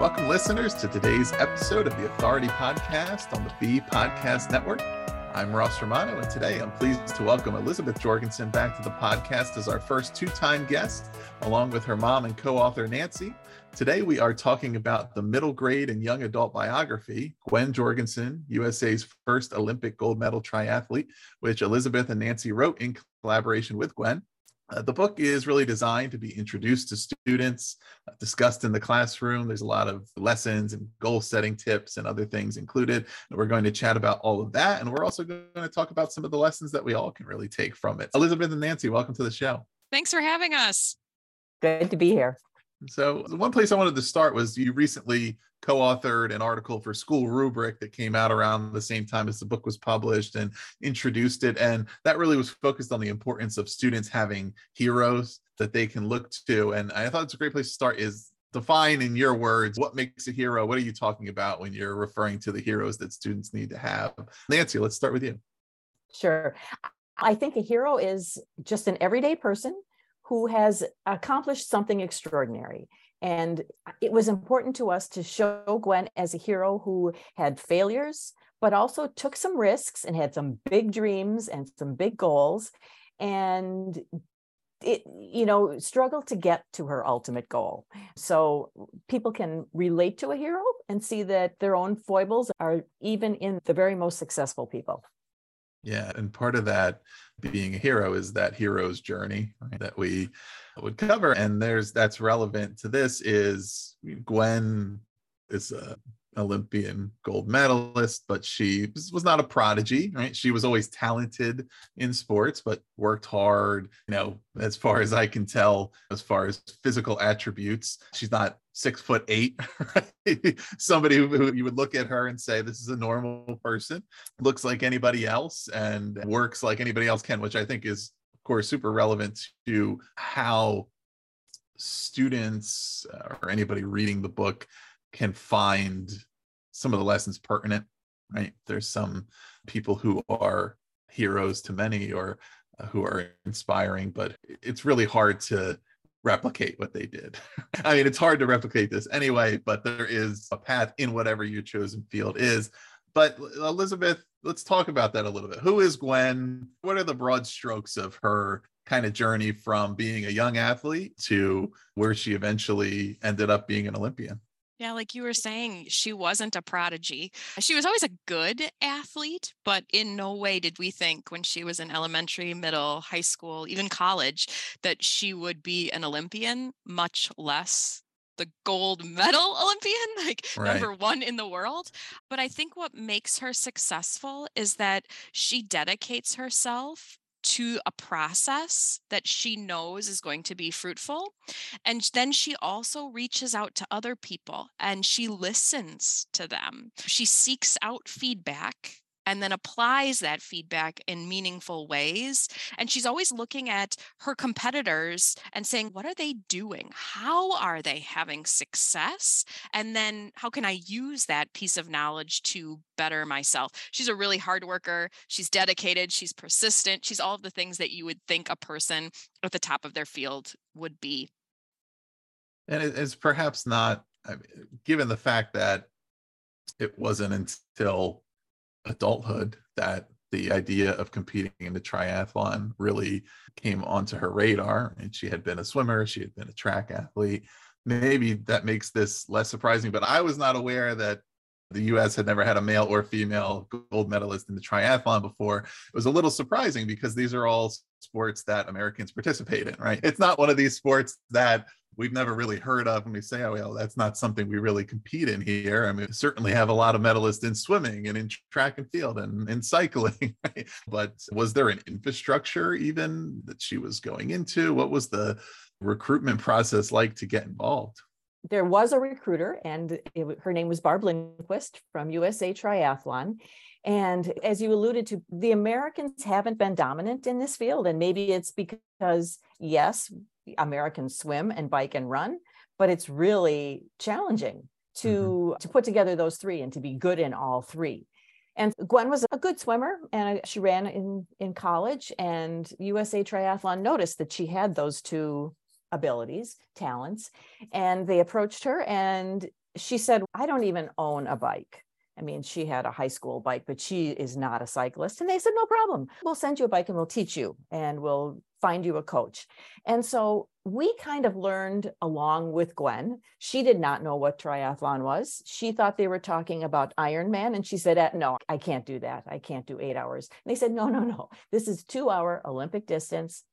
Welcome, listeners, to today's episode of the Authority Podcast on the Be Podcast Network. I'm Ross Romano, and today I'm pleased to welcome Elizabeth Jorgensen back to the podcast as our first two time guest, along with her mom and co author Nancy. Today, we are talking about the middle grade and young adult biography, Gwen Jorgensen, USA's first Olympic gold medal triathlete, which Elizabeth and Nancy wrote in collaboration with Gwen. Uh, the book is really designed to be introduced to students, uh, discussed in the classroom. There's a lot of lessons and goal setting tips and other things included. And we're going to chat about all of that. And we're also going to talk about some of the lessons that we all can really take from it. Elizabeth and Nancy, welcome to the show. Thanks for having us. Good to be here. So, the one place I wanted to start was you recently co authored an article for School Rubric that came out around the same time as the book was published and introduced it. And that really was focused on the importance of students having heroes that they can look to. And I thought it's a great place to start is define in your words what makes a hero. What are you talking about when you're referring to the heroes that students need to have? Nancy, let's start with you. Sure. I think a hero is just an everyday person who has accomplished something extraordinary. And it was important to us to show Gwen as a hero who had failures, but also took some risks and had some big dreams and some big goals. And it you know struggled to get to her ultimate goal so people can relate to a hero and see that their own foibles are even in the very most successful people yeah, and part of that being a hero is that hero's journey right, that we would cover. And there's that's relevant to this is Gwen is a Olympian gold medalist, but she was not a prodigy, right? She was always talented in sports, but worked hard, you know, as far as I can tell, as far as physical attributes. She's not six foot eight, right? Somebody who, who you would look at her and say, this is a normal person, looks like anybody else and works like anybody else can, which I think is, of course, super relevant to how students uh, or anybody reading the book can find some of the lessons pertinent, right? There's some people who are heroes to many or uh, who are inspiring, but it's really hard to replicate what they did. I mean, it's hard to replicate this anyway, but there is a path in whatever your chosen field is. But uh, Elizabeth, let's talk about that a little bit. Who is Gwen? What are the broad strokes of her kind of journey from being a young athlete to where she eventually ended up being an Olympian? Yeah, like you were saying, she wasn't a prodigy. She was always a good athlete, but in no way did we think when she was in elementary, middle, high school, even college, that she would be an Olympian, much less the gold medal Olympian, like right. number one in the world. But I think what makes her successful is that she dedicates herself to a process that she knows is going to be fruitful. And then she also reaches out to other people and she listens to them. She seeks out feedback and then applies that feedback in meaningful ways. And she's always looking at her competitors and saying, what are they doing? How are they having success? And then how can I use that piece of knowledge to better myself? She's a really hard worker. She's dedicated. She's persistent. She's all of the things that you would think a person at the top of their field would be. And it's perhaps not, I mean, given the fact that it wasn't until adulthood that the idea of competing in the triathlon really came onto her radar. And she had been a swimmer, she had been a track athlete. Maybe that makes this less surprising, but I was not aware that the US had never had a male or female gold medalist in the triathlon before. It was a little surprising because these are all sports that Americans participate in, right? It's not one of these sports that we've never really heard of and we say, oh, well, that's not something we really compete in here. I mean, we certainly have a lot of medalists in swimming and in track and field and in cycling. Right? But was there an infrastructure even that she was going into? What was the recruitment process like to get involved? There was a recruiter, and it, her name was Barb Lindquist from USA Triathlon. And as you alluded to, the Americans haven't been dominant in this field. And maybe it's because, yes, Americans swim and bike and run, but it's really challenging to mm-hmm. to put together those three and to be good in all three. And Gwen was a good swimmer and she ran in in college and USA Triathlon noticed that she had those two abilities, talents, and they approached her and she said, I don't even own a bike. I mean, she had a high school bike, but she is not a cyclist. And they said, no problem. We'll send you a bike and we'll teach you and we'll find you a coach. And so we kind of learned along with Gwen. She did not know what triathlon was. She thought they were talking about Ironman. And she said, uh, no, I can't do that. I can't do eight hours. And they said, no, no, no. This is two hour Olympic distance.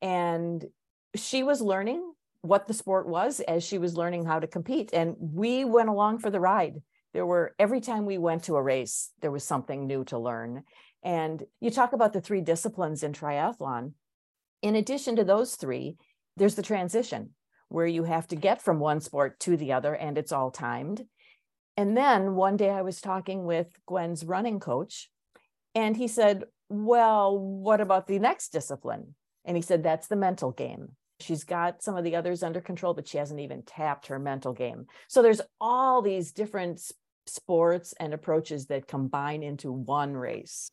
And she was learning what the sport was as she was learning how to compete. And we went along for the ride. There were, every time we went to a race, there was something new to learn. And you talk about the three disciplines in triathlon. In addition to those three, there's the transition where you have to get from one sport to the other and it's all timed. And then one day I was talking with Gwen's running coach and he said, Well, what about the next discipline? And he said, That's the mental game. She's got some of the others under control, but she hasn't even tapped her mental game. So there's all these different sports and approaches that combine into one race.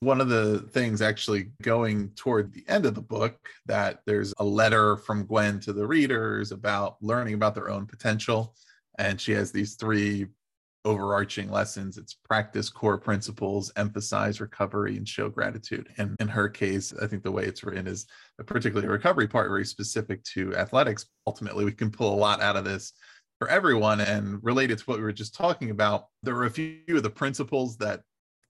One of the things actually going toward the end of the book that there's a letter from Gwen to the readers about learning about their own potential. And she has these three overarching lessons it's practice core principles emphasize recovery and show gratitude and in her case i think the way it's written is particularly recovery part very specific to athletics ultimately we can pull a lot out of this for everyone and related to what we were just talking about there are a few of the principles that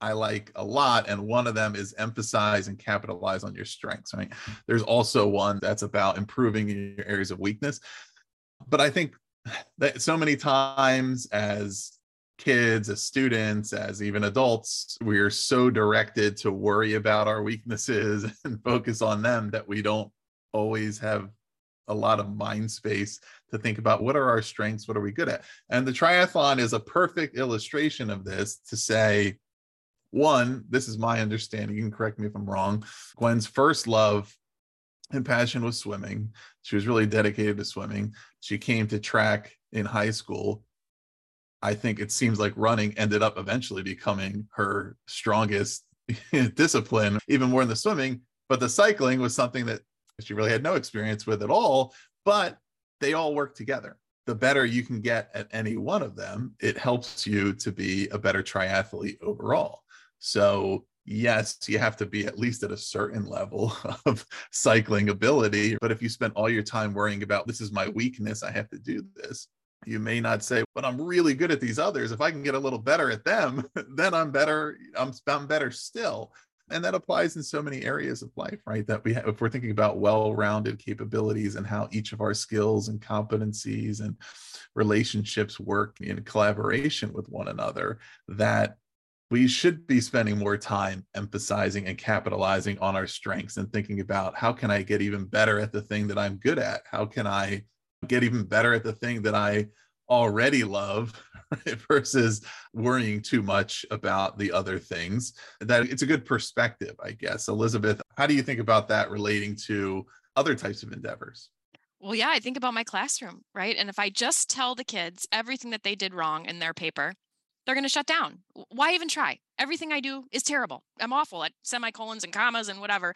I like a lot. And one of them is emphasize and capitalize on your strengths, right? There's also one that's about improving your areas of weakness. But I think that so many times as kids, as students, as even adults, we are so directed to worry about our weaknesses and focus on them that we don't always have a lot of mind space to think about what are our strengths, what are we good at. And the triathlon is a perfect illustration of this to say, one, this is my understanding. You can correct me if I'm wrong. Gwen's first love and passion was swimming. She was really dedicated to swimming. She came to track in high school I think it seems like running ended up eventually becoming her strongest discipline, even more than the swimming. But the cycling was something that she really had no experience with at all. But they all work together. The better you can get at any one of them, it helps you to be a better triathlete overall. So, yes, you have to be at least at a certain level of cycling ability. But if you spend all your time worrying about this is my weakness, I have to do this, you may not say but i'm really good at these others. If i can get a little better at them then i'm better i'm, I'm better still. And that applies in so many areas of life right? That we have if we're thinking about well-rounded capabilities and how each of our skills and competencies and relationships work in collaboration with one another that we should be spending more time emphasizing and capitalizing on our strengths and thinking about how can i get even better at the thing that i'm good at? How can i get even better at the thing that I already love right? versus worrying too much about the other things. That it's a good perspective, I guess. Elizabeth, how do you think about that relating to other types of endeavors? Well, yeah, I think about my classroom, right? And if I just tell the kids everything that they did wrong in their paper, they're going to shut down. Why even try? Everything I do is terrible. I'm awful at semicolons and commas and whatever.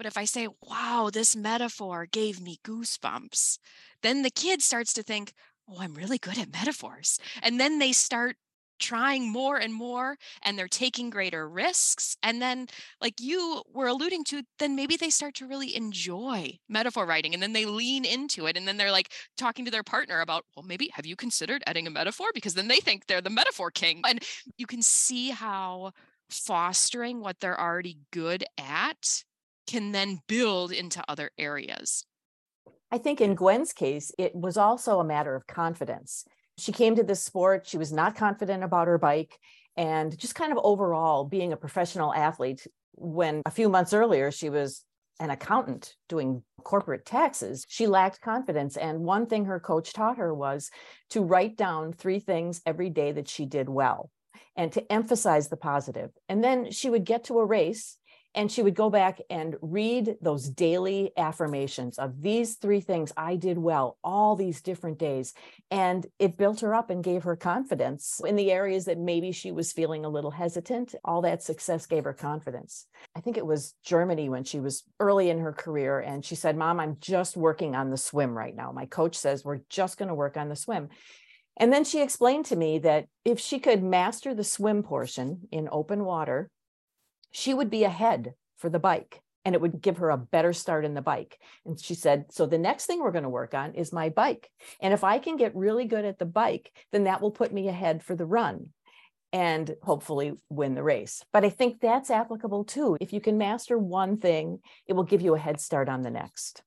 But if I say, wow, this metaphor gave me goosebumps, then the kid starts to think, oh, I'm really good at metaphors. And then they start trying more and more and they're taking greater risks and then like you were alluding to then maybe they start to really enjoy metaphor writing and then they lean into it and then they're like talking to their partner about well maybe have you considered adding a metaphor because then they think they're the metaphor king and you can see how fostering what they're already good at can then build into other areas. I think in Gwen's case, it was also a matter of confidence. She came to this sport, she was not confident about her bike, and just kind of overall being a professional athlete. When a few months earlier, she was an accountant doing corporate taxes, she lacked confidence. And one thing her coach taught her was to write down three things every day that she did well and to emphasize the positive. And then she would get to a race and she would go back and read those daily affirmations of these three things I did well all these different days. And it built her up and gave her confidence in the areas that maybe she was feeling a little hesitant. All that success gave her confidence. I think it was Germany when she was early in her career. And she said, Mom, I'm just working on the swim right now. My coach says we're just going to work on the swim. And then she explained to me that if she could master the swim portion in open water, she would be ahead for the bike and it would give her a better start in the bike. And she said, So the next thing we're going to work on is my bike. And if I can get really good at the bike, then that will put me ahead for the run and hopefully win the race. But I think that's applicable too. If you can master one thing, it will give you a head start on the next.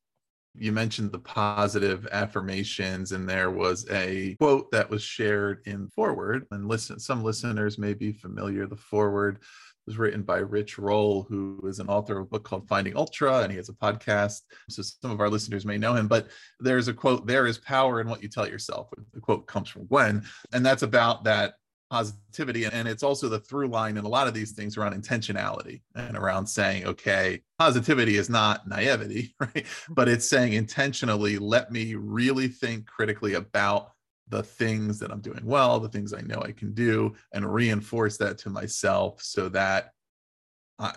You mentioned the positive affirmations, and there was a quote that was shared in Foreword. And listen, some listeners may be familiar. The Foreword was written by Rich Roll, who is an author of a book called Finding Ultra, and he has a podcast. So some of our listeners may know him, but there's a quote, there is power in what you tell yourself. The quote comes from Gwen, and that's about that positivity. And it's also the through line in a lot of these things around intentionality and around saying, okay, positivity is not naivety, right? But it's saying intentionally, let me really think critically about the things that I'm doing well, the things I know I can do, and reinforce that to myself so that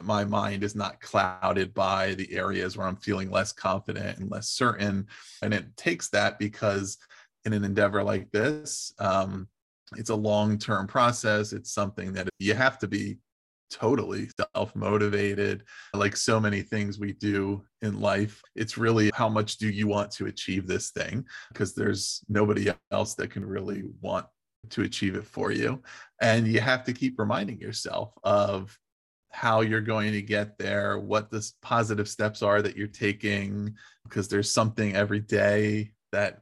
my mind is not clouded by the areas where I'm feeling less confident and less certain. And it takes that because in an endeavor like this, um, it's a long term process. It's something that you have to be totally self motivated. Like so many things we do in life, it's really how much do you want to achieve this thing? Because there's nobody else that can really want to achieve it for you. And you have to keep reminding yourself of how you're going to get there, what the positive steps are that you're taking, because there's something every day that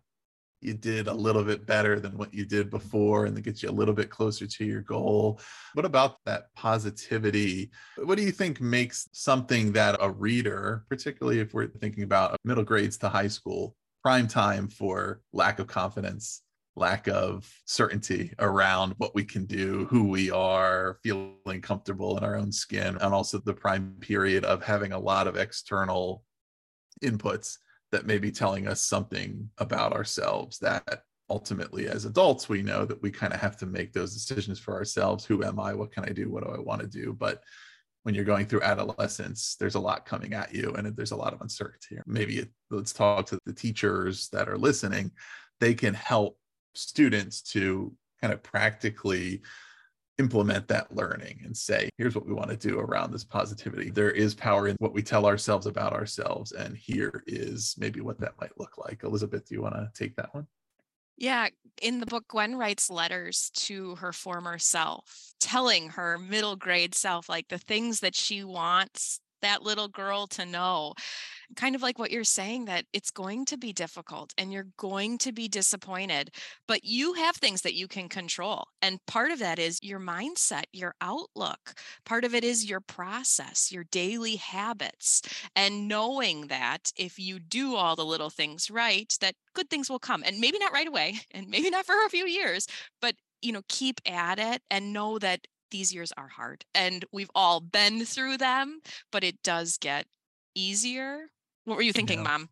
you did a little bit better than what you did before and that gets you a little bit closer to your goal. What about that positivity? What do you think makes something that a reader, particularly if we're thinking about middle grades to high school, prime time for lack of confidence, lack of certainty around what we can do, who we are, feeling comfortable in our own skin, and also the prime period of having a lot of external inputs that may be telling us something about ourselves that ultimately as adults we know that we kind of have to make those decisions for ourselves. Who am i? What can i do? What do i want to do? But when you're going through adolescence there's a lot coming at you and there's a lot of uncertainty. Maybe it, let's talk to the teachers that are listening. They can help students to kind of practically implement that learning and say, here's what we want to do around this positivity. There is power in what we tell ourselves about ourselves. And here is maybe what that might look like. Elizabeth, do you want to take that one? Yeah, in the book, Gwen writes letters to her former self, telling her middle grade self, like the things that she wants that little girl to know kind of like what you're saying that it's going to be difficult and you're going to be disappointed, but you have things that you can control. And part of that is your mindset, your outlook. Part of it is your process, your daily habits, and knowing that if you do all the little things right, that good things will come. And maybe not right away, and maybe not for a few years, but you know, keep at it and know that these years are hard and we've all been through them, but it does get easier what were you thinking, yeah. Mom?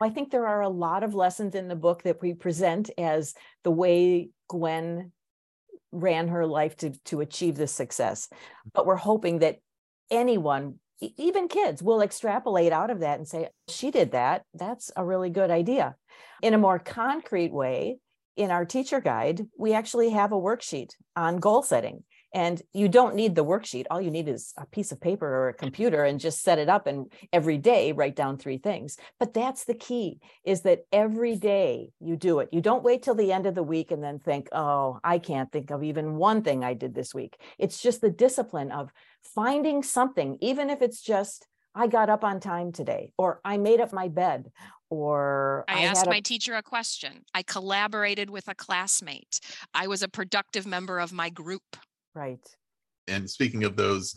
I think there are a lot of lessons in the book that we present as the way Gwen ran her life to, to achieve this success. But we're hoping that anyone, even kids, will extrapolate out of that and say, she did that. That's a really good idea. In a more concrete way, in our teacher guide, we actually have a worksheet on goal setting. And you don't need the worksheet. All you need is a piece of paper or a computer and just set it up and every day write down three things. But that's the key is that every day you do it. You don't wait till the end of the week and then think, oh, I can't think of even one thing I did this week. It's just the discipline of finding something, even if it's just, I got up on time today, or I made up my bed, or I, I asked my teacher a question. I collaborated with a classmate. I was a productive member of my group. Right. And speaking of those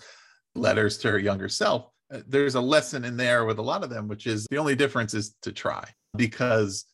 letters to her younger self, uh, there's a lesson in there with a lot of them, which is the only difference is to try because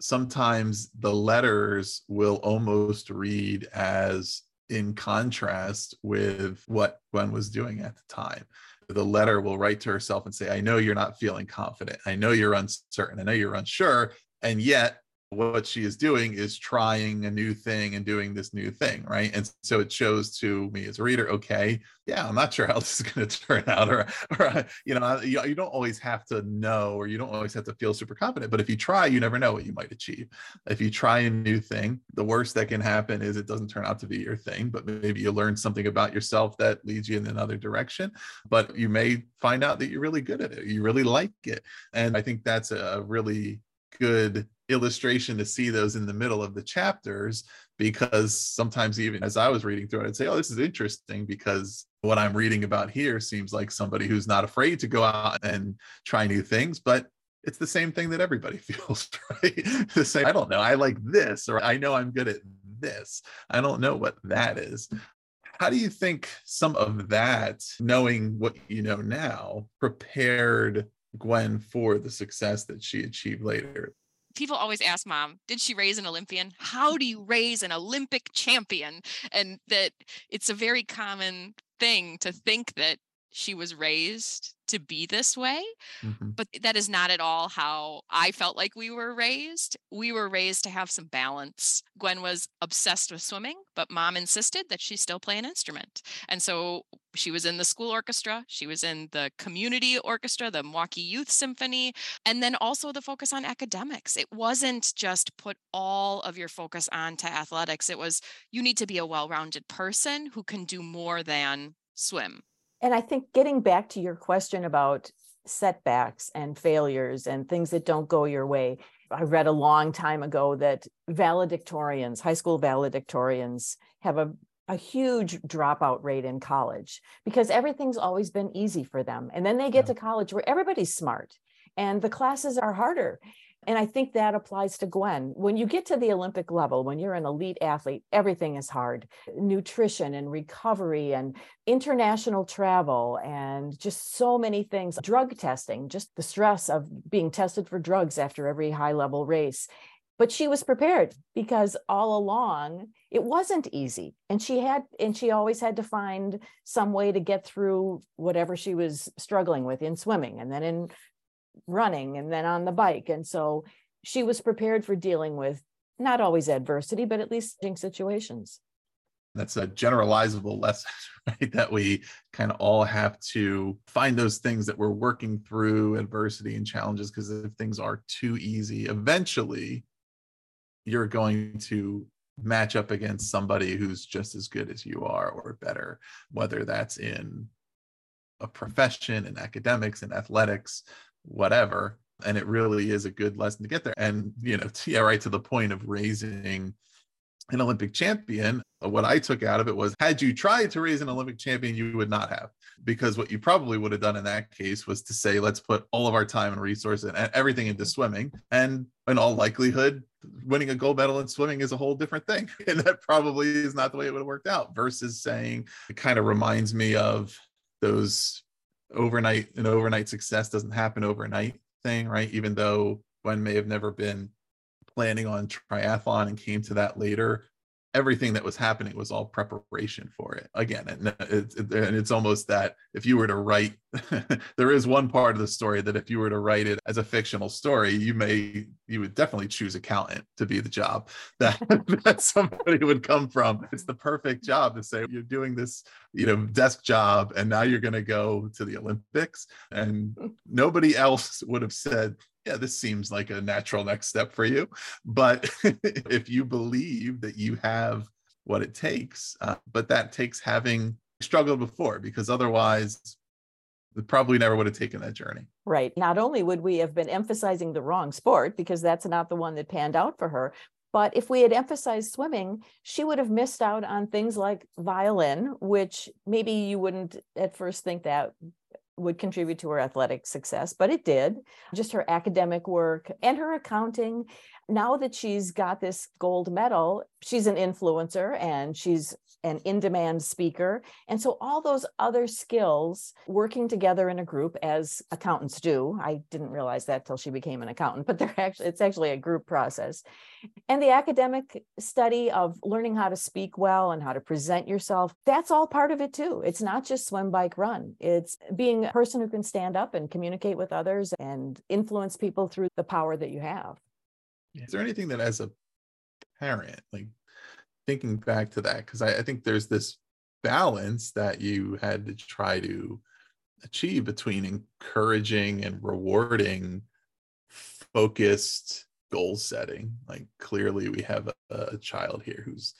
sometimes the letters will almost read as in contrast with what Gwen was doing at the time. the letter will write to herself and say, I know you're not feeling confident. I know you're uncertain. I know you're unsure. And yet, what she is doing is trying a new thing and doing this new thing, right? And so it shows to me as a reader, okay, yeah, I'm not sure how this is going to turn out, or, or uh, you know, you, you don't always have to know, or you don't always have to feel super confident. But if you try, you never know what you might achieve. If you try a new thing, the worst that can happen is it doesn't turn out to be your thing, but maybe you learn something about yourself that leads you in another direction. But you may find out that you're really good at it, you really like it, and I think that's a really good illustration to see those in the middle of the chapters because sometimes even as I was reading through it, I'd say, "Oh, this is interesting," because what I'm reading about here seems like somebody who's not afraid to go out and try new things, but it's the same thing that everybody feels, right? the same. I don't know. I like this, or I know I'm good at this. I don't know what that is. How do you think some of that, knowing what you know now, prepared Gwen for the success that she achieved later? People always ask mom, did she raise an Olympian? How do you raise an Olympic champion? And that it's a very common thing to think that she was raised to be this way. Mm-hmm. But that is not at all how I felt like we were raised. We were raised to have some balance. Gwen was obsessed with swimming, but mom insisted that she still play an instrument. And so she was in the school orchestra, she was in the community orchestra, the Milwaukee Youth Symphony, and then also the focus on academics. It wasn't just put all of your focus onto athletics, it was you need to be a well rounded person who can do more than swim and I think getting back to your question about setbacks and failures and things that don't go your way, I read a long time ago that valedictorians, high school valedictorians, have a a huge dropout rate in college because everything's always been easy for them. And then they get yeah. to college where everybody's smart and the classes are harder. And I think that applies to Gwen. When you get to the Olympic level, when you're an elite athlete, everything is hard nutrition and recovery and international travel and just so many things. Drug testing, just the stress of being tested for drugs after every high level race. But she was prepared because all along it wasn't easy. And she had, and she always had to find some way to get through whatever she was struggling with in swimming and then in running and then on the bike. And so she was prepared for dealing with not always adversity, but at least situations. That's a generalizable lesson, right? That we kind of all have to find those things that we're working through adversity and challenges. Because if things are too easy, eventually you're going to match up against somebody who's just as good as you are or better, whether that's in a profession, in academics, in athletics, whatever. And it really is a good lesson to get there. And you know yeah right to the point of raising an olympic champion what i took out of it was had you tried to raise an olympic champion you would not have. Because what you probably would have done in that case was to say let's put all of our time and resources and everything into swimming. And in all likelihood winning a gold medal in swimming is a whole different thing and that probably is not the way it would have worked out versus saying it kind of reminds me of those overnight and overnight success doesn't happen overnight thing, right? Even though Gwen may have never been planning on triathlon and came to that later, everything that was happening was all preparation for it again and it's, and it's almost that if you were to write there is one part of the story that if you were to write it as a fictional story you may you would definitely choose accountant to be the job that that somebody would come from. It's the perfect job to say you're doing this you know desk job and now you're going to go to the olympics and hmm. nobody else would have said yeah, this seems like a natural next step for you. But if you believe that you have what it takes, uh, but that takes having struggled before, because otherwise, probably never would have taken that journey. Right. Not only would we have been emphasizing the wrong sport, because that's not the one that panned out for her, but if we had emphasized swimming, she would have missed out on things like violin, which maybe you wouldn't at first think that would contribute to her athletic success, but it did. Just her academic work and her accounting. Now that she's got this gold medal, she's an influencer and she's an in demand speaker. And so all those other skills working together in a group as accountants do. I didn't realize that till she became an accountant, but they're actually it's actually a group process. And the academic study of learning how to speak well and how to present yourself, that's all part of it too. It's not just swim, bike, run. It's being a person who can stand up and communicate with others and influence people through the power that you have. Is there anything that as a parent, like thinking back to that because I, I think there's this balance that you had to try to achieve between encouraging and rewarding focused goal setting. Like clearly we have a, a, child here who's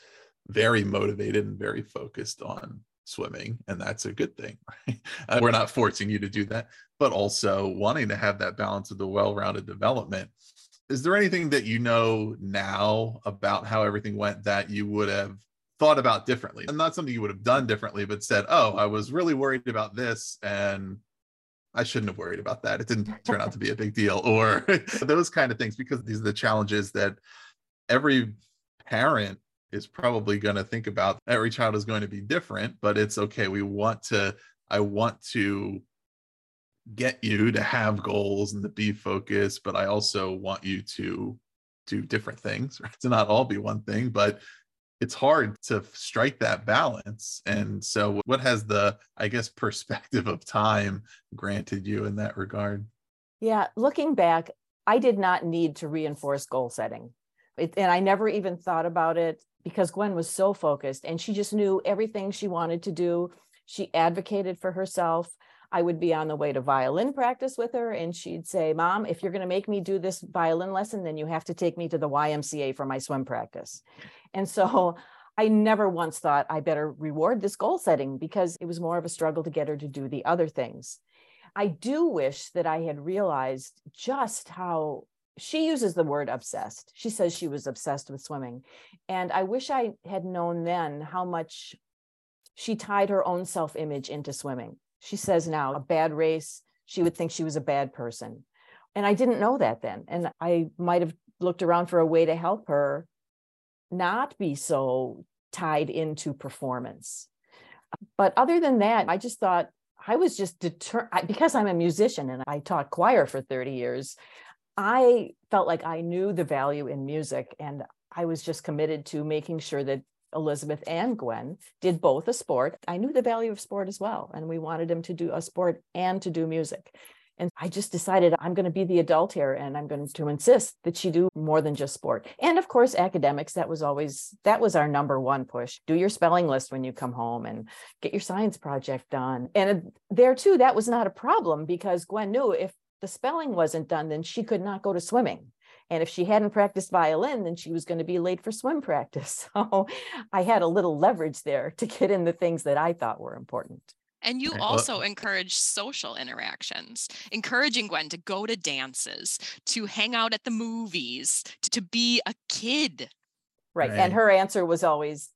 very motivated and very focused on swimming and that's a good thing right? Uh, we're not forcing you to do that but also wanting to have that balance of the well-rounded development is there anything that you know now about how everything went that you would have thought about differently? And not something you would have done differently but said oh i was really worried about this and i shouldn't have worried about that. It didn't turn out to be a big deal or those kind of things because these are the challenges that every parent is probably going to think about. Every child is going to be different but it's okay we want to i want to get you to have goals and to be focused, but I also want you to do different things, right? To not all be one thing, but it's hard to strike that balance. And so, what has the, I guess, perspective of time granted you in that regard? Yeah, looking back, I did not need to reinforce goal setting. It, and I never even thought about it because Gwen was so focused and she just knew everything she wanted to do. She advocated for herself. I would be on the way to violin practice with her, and she'd say, Mom, if you're going to make me do this violin lesson, then you have to take me to the YMCA for my swim practice. And so I never once thought I better reward this goal setting because it was more of a struggle to get her to do the other things. I do wish that I had realized just how she uses the word obsessed. She says she was obsessed with swimming. And I wish I had known then how much she tied her own self image into swimming she says now, a bad race, she would think she was a bad person. And I didn't know that then. And I might have looked around for a way to help her not be so tied into performance. But other than that, I just thought I was just determined because I'm a musician and I taught choir for 30 years. I felt like I knew the value in music and I was just committed to making sure that Elizabeth and Gwen did both a sport. I knew the value of sport as well. And we wanted them to do a sport and to do music. And I just decided I'm going to be the adult here and I'm going to insist that she do more than just sport. And of course, academics, that was always, that was our number one push. Do your spelling list when you come home and get your science project done. And there too, that was not a problem because Gwen knew if the spelling wasn't done, then she could not go to swimming. And if she hadn't practiced violin, then she was going to be late for swim practice. So I had a little leverage there to get in the things that I thought were important. And you also encourage social interactions, encouraging Gwen to go to dances, to hang out at the movies, to, to be a kid. Right. right. And her answer was always,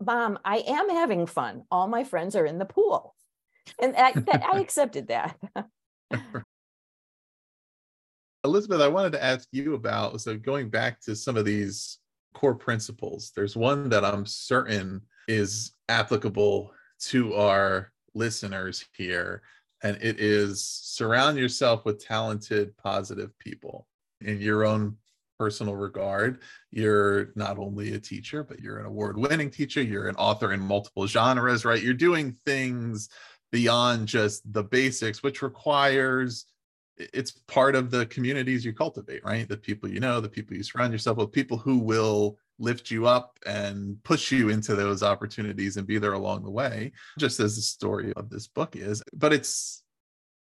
Mom, I am having fun. All my friends are in the pool. And I, I accepted that. Elizabeth, I wanted to ask you about so going back to some of these core principles. There's one that I'm certain is applicable to our listeners here, and it is surround yourself with talented, positive people in your own personal regard. You're not only a teacher, but you're an award winning teacher. You're an author in multiple genres, right? You're doing things beyond just the basics, which requires it's part of the communities you cultivate, right? The people you know, the people you surround yourself with, people who will lift you up and push you into those opportunities and be there along the way, just as the story of this book is. But it's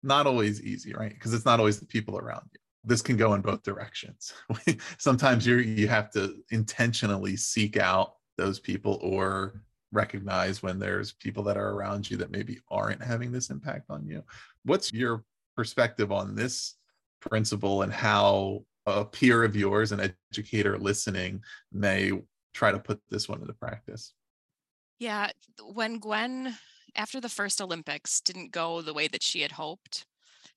not always easy, right? Because it's not always the people around you. This can go in both directions. Sometimes you you have to intentionally seek out those people or recognize when there's people that are around you that maybe aren't having this impact on you. What's your perspective on this principle and how a peer of yours, an educator listening, may try to put this one into practice? Yeah, when Gwen, after the first Olympics, didn't go the way that she had hoped,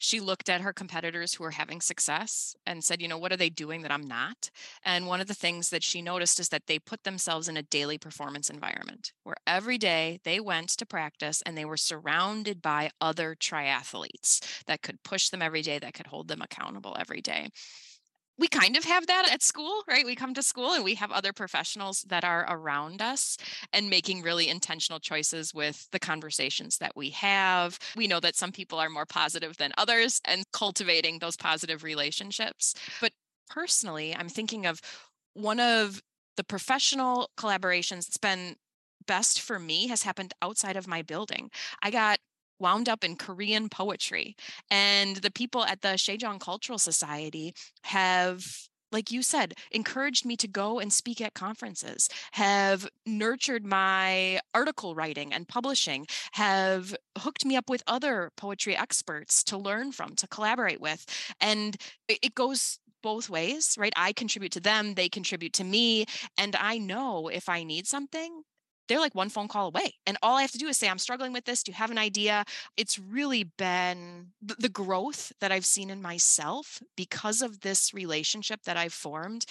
She looked at her competitors who were having success and said, you know, what are they doing that I'm not? And one of the things that she noticed is that they put themselves in a daily performance environment where every day they went to practice and they were surrounded by other triathletes that could push them every day, that could hold them accountable every day we kind of have that at school, right? We come to school and we have other professionals that are around us and making really intentional choices with the conversations that we have. We know that some people are more positive than others and cultivating those positive relationships. But personally, I'm thinking of one of the professional collaborations that's been best for me has happened outside of my building. I got wound up in Korean poetry. And the people at the Sejong Cultural Society have like you said, encouraged me to go and speak at conferences, have nurtured my article writing and publishing, have hooked me up with other poetry experts to learn from, to collaborate with. And it goes both ways, right? I contribute to them, they contribute to me. And I know if I need something, they're like one phone call away. And all I have to do is say, I'm struggling with this. Do you have an idea? It's really been the growth that I've seen in myself because of this relationship that I've formed.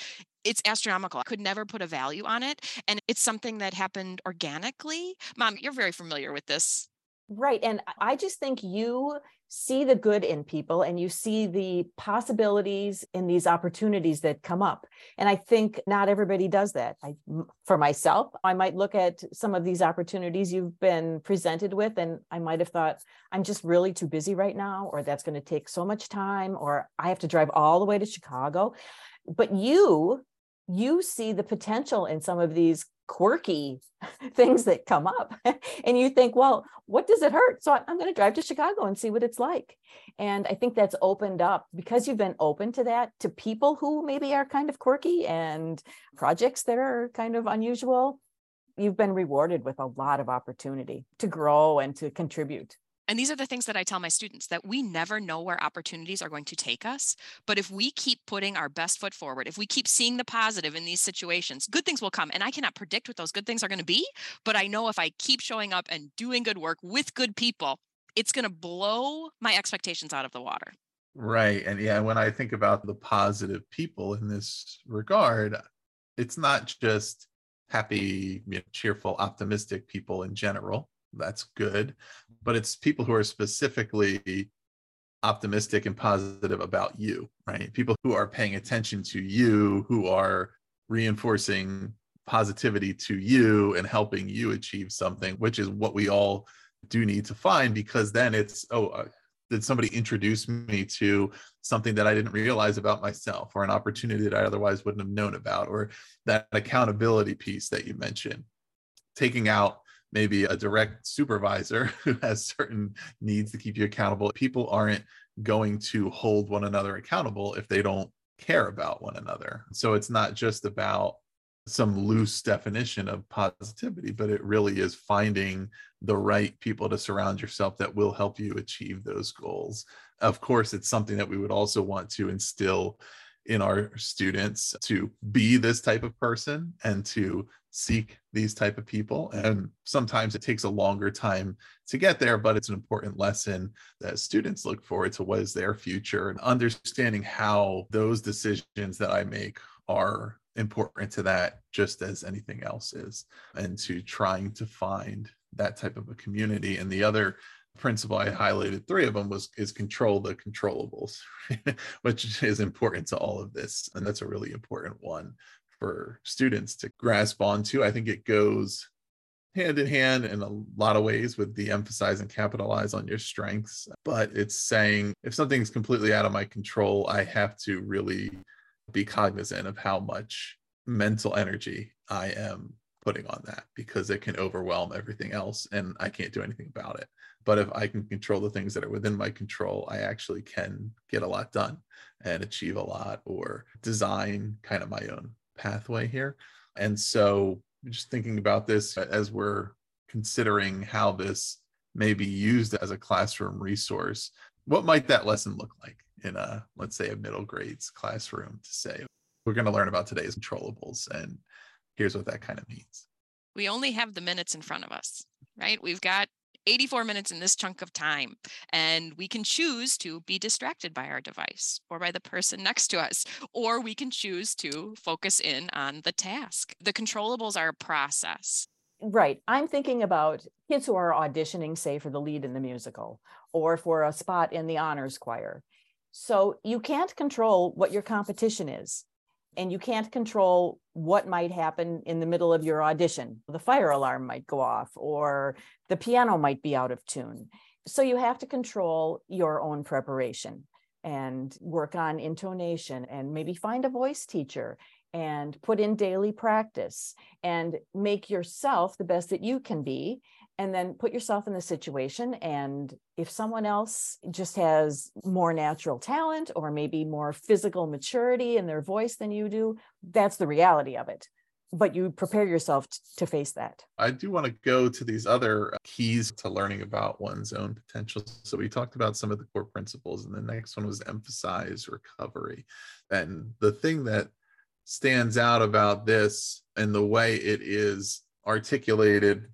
It's astronomical. I could never put a value on it. And it's something that happened organically. Mom, you're very familiar with this. Right. And I just think you see the good in people and you see the possibilities in these opportunities that come up. And i think not everybody does that. I, for myself i might look at some of these opportunities you've been presented with and i might have thought i'm just really too busy right now or that's going to take so much time or i have to drive all the way to chicago. But you you see the potential in some of these quirky things that come up. And you think well what does it hurt? So i'm going to drive to chicago and see what it's like. And i think that's opened up because you've been open to that to people who maybe are kind of quirky and projects that are kind of unusual you've been rewarded with a lot of opportunity to grow and to contribute and these are the things that I tell my students that we never know where opportunities are going to take us. But if we keep putting our best foot forward, if we keep seeing the positive in these situations, good things will come. And I cannot predict what those good things are going to be. But I know if I keep showing up and doing good work with good people, it's going to blow my expectations out of the water. Right. And yeah, when I think about the positive people in this regard, it's not just happy, you know, cheerful, optimistic people in general that's good but it's people who are specifically optimistic and positive about you right? People who are paying attention to you who are reinforcing positivity to you and helping you achieve something which is what we all do need to find because then it's oh uh, did somebody introduce me to something that I didn't realize about myself or an opportunity that I otherwise wouldn't have known about or that accountability piece that you mentioned. Taking out maybe a direct supervisor who has certain needs to keep you accountable. People aren't going to hold one another accountable if they don't care about one another. So it's not just about some loose definition of positivity, but it really is finding the right people to surround yourself that will help you achieve those goals. Of course, it's something that we would also want to instill in our students to be this type of person and to seek these type of people. And sometimes it takes a longer time to get there but it's an important lesson that students look forward to what is their future and understanding how those decisions that i make are important to that just as anything else is and to trying to find that type of a community. And the other principle I highlighted three of them was is control the controllables, which is important to all of this. And that's a really important one for students to grasp onto. I think it goes hand in hand in a lot of ways with the emphasize and capitalize on your strengths. But it's saying if something's completely out of my control, I have to really be cognizant of how much mental energy I am putting on that because it can overwhelm everything else and I can't do anything about it. But if I can control the things that are within my control, I actually can get a lot done and achieve a lot or design kind of my own pathway here. And so just thinking about this uh, as we're considering how this may be used as a classroom resource, what might that lesson look like in a, let's say, a middle grades classroom to say, we're going to learn about today's controllables and here's what that kind of means. We only have the minutes in front of us, right? We've got 84 minutes in this chunk of time. And we can choose to be distracted by our device or by the person next to us, or we can choose to focus in on the task. The controllables are a process. Right. I'm thinking about kids who are auditioning, say, for the lead in the musical or for a spot in the honors choir. So you can't control what your competition is and you can't control what might happen in the middle of your audition. The fire alarm might go off, or the piano might be out of tune. So you have to control your own preparation and work on intonation and maybe find a voice teacher and put in daily practice and make yourself the best that you can be and then put yourself in the situation and if someone else just has more natural talent or maybe more physical maturity in their voice than you do that's the reality of it. But you prepare yourself t- to face that. I do want to go to these other keys to learning about one's own potential. So we talked about some of the core principles and the next one was emphasize recovery. And the thing that stands out about this and the way it is articulated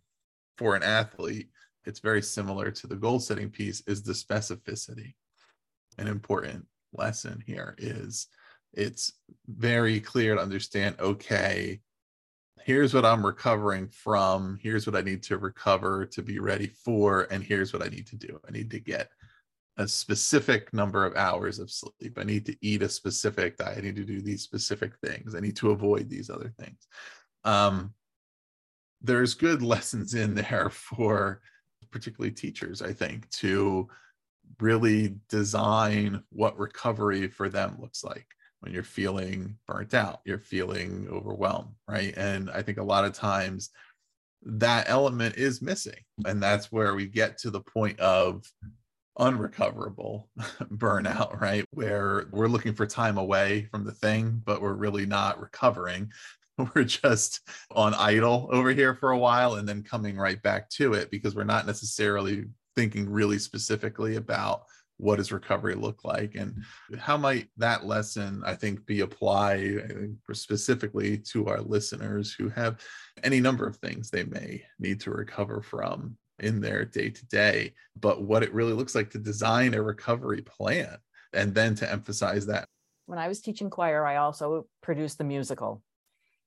for an athlete, it's very similar to the goal setting piece, is the specificity. An important lesson here is it's very clear to understand okay, here's what I'm recovering from, here's what I need to recover to be ready for, and here's what I need to do. I need to get a specific number of hours of sleep. I need to eat a specific diet. I need to do these specific things. I need to avoid these other things. Um, there's good lessons in there for particularly teachers, I think, to really design what recovery for them looks like when you're feeling burnt out, you're feeling overwhelmed, right? And I think a lot of times that element is missing. And that's where we get to the point of unrecoverable burnout, right? Where we're looking for time away from the thing, but we're really not recovering. We're just on idle over here for a while and then coming right back to it because we're not necessarily thinking really specifically about what does recovery look like and how might that lesson i think be applied specifically to our listeners who have any number of things they may need to recover from in their day to day, but what it really looks like to design a recovery plan and then to emphasize that. When I was teaching choir, I also produced the musical.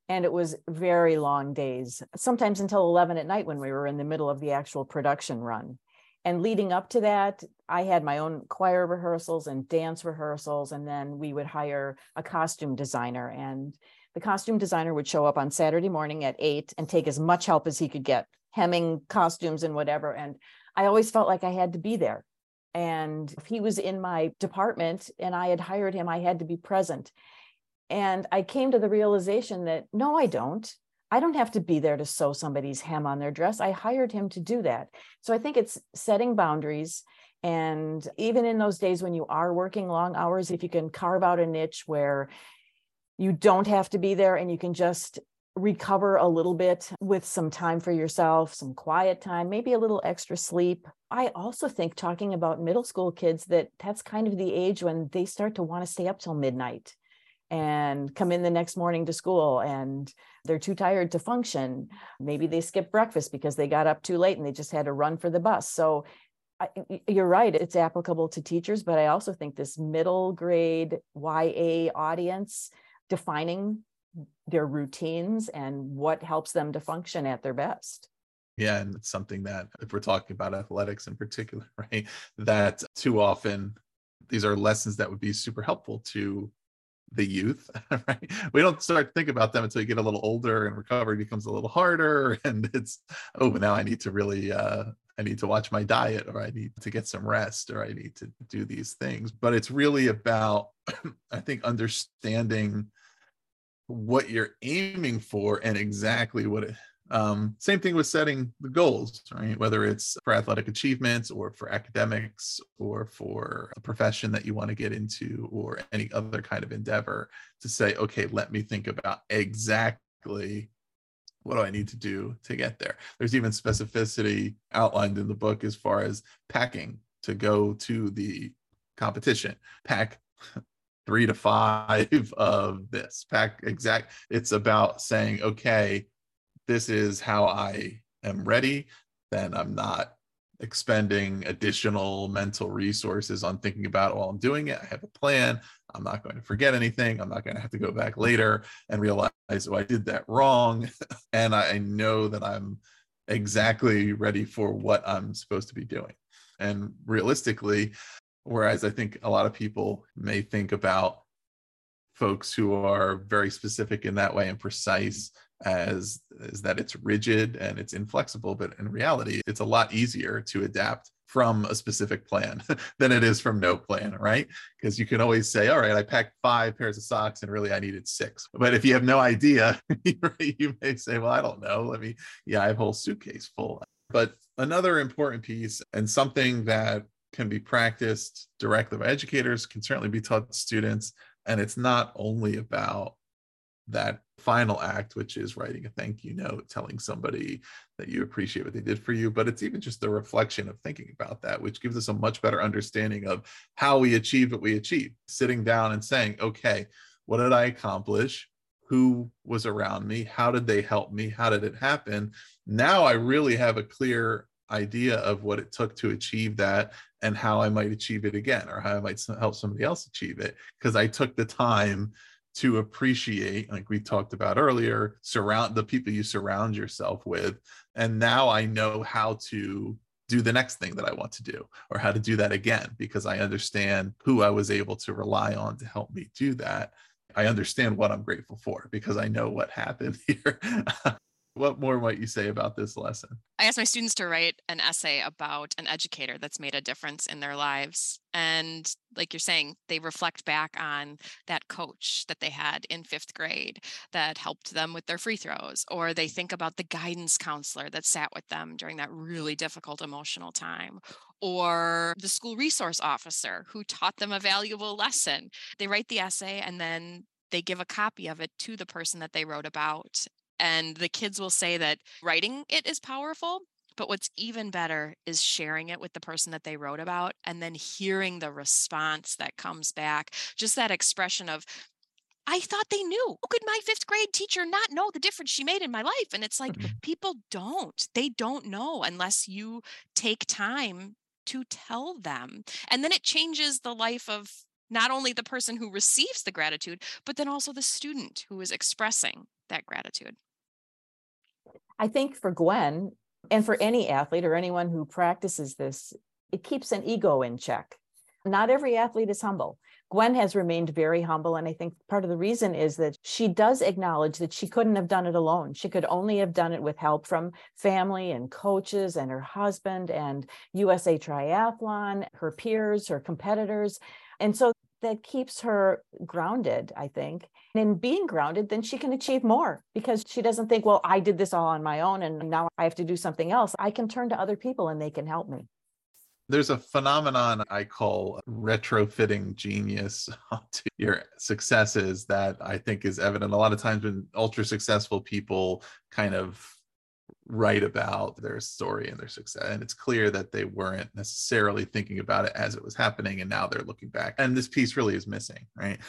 And it was very long days, sometimes until 11 at night when we were in the middle of the actual production run. And leading up to that, I had my own choir rehearsals and dance rehearsals. And then we would hire a costume designer. And the costume designer would show up on Saturday morning at eight and take as much help as he could get hemming costumes and whatever. And I always felt like I had to be there. And if he was in my department and I had hired him, I had to be present. And I came to the realization that no, I don't. I don't have to be there to sew somebody's hem on their dress. I hired him to do that. So I think it's setting boundaries. And even in those days when you are working long hours, if you can carve out a niche where you don't have to be there and you can just recover a little bit with some time for yourself, some quiet time, maybe a little extra sleep. I also think talking about middle school kids that that's kind of the age when they start to want to stay up till midnight and come in the next morning to school and they're too tired to function. Maybe they skip breakfast because they got up too late and they just had to run for the bus. So I, you're right, it's applicable to teachers, but I also think this middle grade YA audience defining their routines and what helps them to function at their best. Yeah, and it's something that if we're talking about athletics in particular, right, that too often these are lessons that would be super helpful to the youth, right? We don't start to think about them until you get a little older and recovery becomes a little harder. And it's, oh, now I need to really uh I need to watch my diet or I need to get some rest or I need to do these things. But it's really about, I think, understanding what you're aiming for and exactly what it um, same thing with setting the goals right? Whether it's for athletic achievements or for academics or for a profession that you want to get into or any other kind of endeavor to say okay let me think about exactly what do i need to do to get there. There's even specificity outlined in the book as far as packing to go to the competition. Pack three to five of this. Pack exact it's about saying okay this is how i am ready then i'm not expending additional mental resources on thinking about while I'm doing it. I have a plan. I'm not going to forget anything. I'm not going to have to go back later and realize, oh, I did that wrong. and I know that I'm exactly ready for what I'm supposed to be doing. And realistically, whereas I think a lot of people may think about folks who are very specific in that way and precise as is that it's rigid and it's inflexible but in reality it's a lot easier to adapt from a specific plan than it is from no plan right? Because you can always say all right i packed five pairs of socks and really i needed six. But if you have no idea you may say well i don't know. Let me yeah i have a whole suitcase full. But another important piece and something that can be practiced directly by educators can certainly be taught to students and it's not only about that final act, which is writing a thank you note, telling somebody that you appreciate what they did for you. But it's even just the reflection of thinking about that, which gives us a much better understanding of how we achieved what we achieved. Sitting down and saying, okay, what did I accomplish? Who was around me? How did they help me? How did it happen? Now I really have a clear idea of what it took to achieve that and how I might achieve it again or how I might help somebody else achieve it because I took the time to appreciate like we talked about earlier surround the people you surround yourself with. And now I know how to do the next thing that I want to do or how to do that again because I understand who I was able to rely on to help me do that. I understand what I'm grateful for because I know what happened here what more might you say about this lesson? I asked my students to write an essay about an educator that's made a difference in their lives. And like you're saying, they reflect back on that coach that they had in fifth grade that helped them with their free throws, or they think about the guidance counselor that sat with them during that really difficult emotional time, or the school resource officer who taught them a valuable lesson. They write the essay and then they give a copy of it to the person that they wrote about and the kids will say that writing it is powerful. But what's even better is sharing it with the person that they wrote about and then hearing the response that comes back. Just that expression of, I thought they knew. How could my fifth grade teacher not know the difference she made in my life? And it's like, mm-hmm. people don't. They don't know unless you take time to tell them. And then it changes the life of not only the person who receives the gratitude, but then also the student who is expressing that gratitude. I think for Gwen and for any athlete or anyone who practices this, it keeps an ego in check. Not every athlete is humble. Gwen has remained very humble. And I think part of the reason is that she does acknowledge that she couldn't have done it alone. She could only have done it with help from family and coaches and her husband and USA Triathlon, her peers, her competitors. And so that keeps her grounded, I think. And in being grounded, then she can achieve more because she doesn't think, well, I did this all on my own and now I have to do something else. I can turn to other people and they can help me. There's a phenomenon I call retrofitting genius to your successes that I think is evident a lot of times when ultra successful people kind of write about their story and their success. And it's clear that they weren't necessarily thinking about it as it was happening. And now they're looking back. And this piece really is missing, right?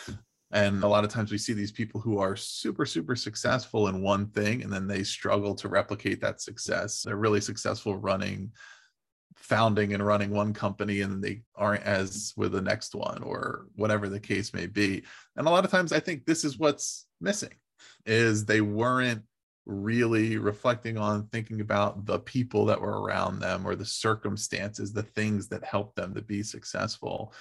And a lot of times we see these people who are super, super successful in one thing and then they struggle to replicate that success. They're really successful running, founding and running one company and they aren't as with the next one or whatever the case may be. And a lot of times I think this is what's missing is they weren't really reflecting on thinking about the people that were around them or the circumstances, the things that helped them to be successful.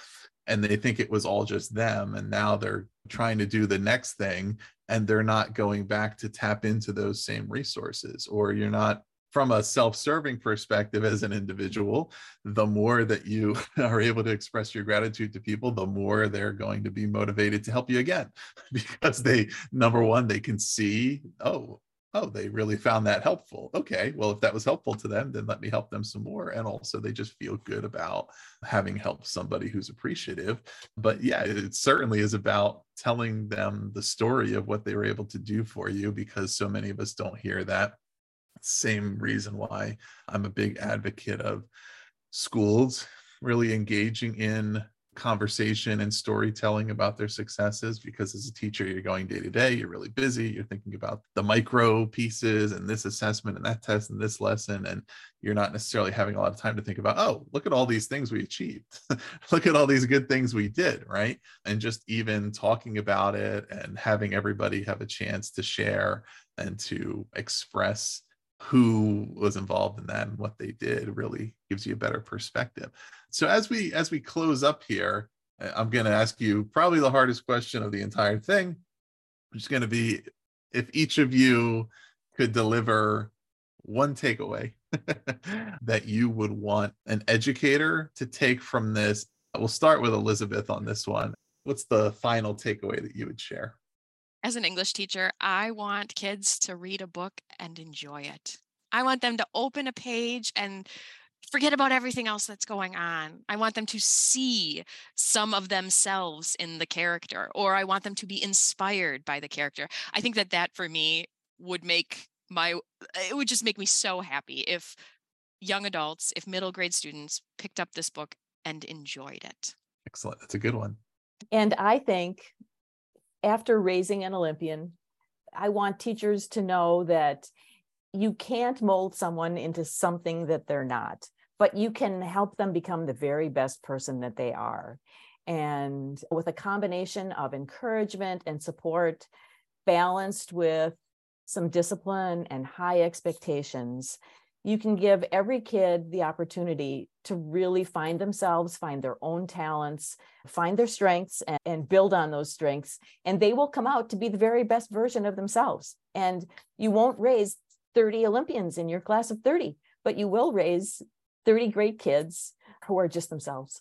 And they think it was all just them. And now they're trying to do the next thing and they're not going back to tap into those same resources, or you're not from a self-serving perspective as an individual the more that you are able to express your gratitude to people the more they're going to be motivated to help you again because they number one they can see oh oh, they really found that helpful. Okay, well, if that was helpful to them, then let me help them some more. And also, they just feel good about having helped somebody who's appreciative. But yeah, it certainly is about telling them the story of what they were able to do for you because so many of us don't hear that. Same reason why I'm a big advocate of schools really engaging in conversation and storytelling about their successes because as a teacher you're going day to day you're really busy you're thinking about the micro pieces and this assessment and that test and this lesson and you're not necessarily having a lot of time to think about oh look at all these things we achieved. Look at all these good things we did right? And just even talking about it and having everybody have a chance to share and to express who was involved in that and what they did really gives you a better perspective so as we as we close up here i'm going to ask you probably the hardest question of the entire thing which is going to be if each of you could deliver one takeaway that you would want an educator to take from this. We'll start with elizabeth on this one. What's the final takeaway that you would share? As an English teacher, I want kids to read a book and enjoy it. I want them to open a page and forget about everything else that's going on. I want them to see some of themselves in the character, or I want them to be inspired by the character. I think that that for me would make my, it would just make me so happy if young adults, if middle grade students picked up this book and enjoyed it. Excellent. That's a good one. And I think after raising an Olympian, I want teachers to know that you can't mold someone into something that they're not, but you can help them become the very best person that they are. And with a combination of encouragement and support, balanced with some discipline and high expectations, you can give every kid the opportunity to really find themselves, find their own talents, find their strengths, and, and, build on those strengths. And they will come out to be the very best version of themselves. And you won't raise 30 Olympians in your class of 30, but you will raise 30 great kids who are just themselves.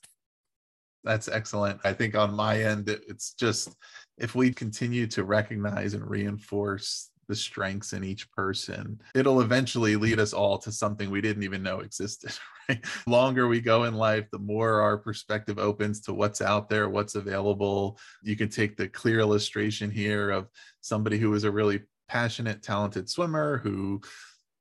That's excellent. I think on my end, it's just if we continue to recognize and reinforce the strengths in each person, it'll eventually lead us all to something we didn't even know existed. Right? Longer we go in life, the more our perspective opens to what's out there, what's available. You can take the clear illustration here of somebody who was a really passionate, talented swimmer who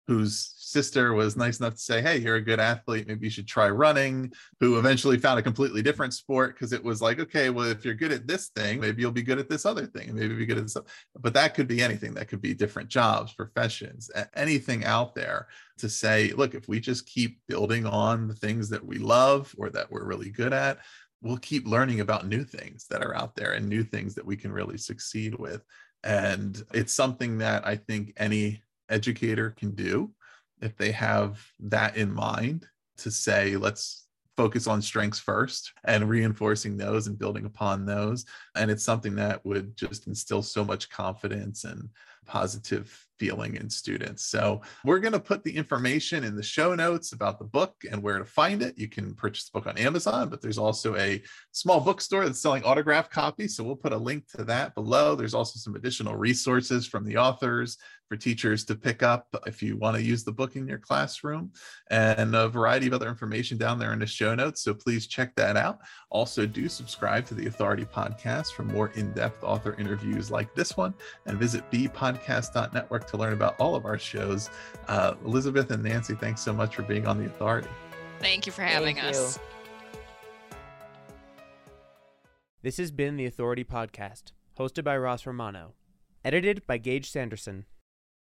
whose sister was nice enough to say, Hey, you're a good athlete. Maybe you should try running, who eventually found a completely different sport because it was like, okay, well, if you're good at this thing, maybe you'll be good at this other thing. And maybe be good at this. But that could be anything. That could be different jobs, professions, anything out there to say, look, if we just keep building on the things that we love or that we're really good at, we'll keep learning about new things that are out there and new things that we can really succeed with. And it's something that I think any educator can do if they have that in mind to say, let's focus on strengths first and reinforcing those and building upon those. And it's something that would just instill so much confidence and positive feeling in students. So we're going to put the information in the show notes about the book and where to find it. You can purchase the book on Amazon, but there's also a small bookstore that's selling autographed copies. So we'll put a link to that below. There's also some additional resources from the authors for teachers to pick up if you want to use the book in your classroom and a variety of other information down there in the show notes. So please check that out. Also, do subscribe to the Authority Podcast for more in depth author interviews like this one and visit bepodcast.network to learn about all of our shows. Uh, Elizabeth and Nancy, thanks so much for being on the Authority. Thank you for having Thank us. You. This has been the Authority Podcast, hosted by Ross Romano, edited by Gage Sanderson.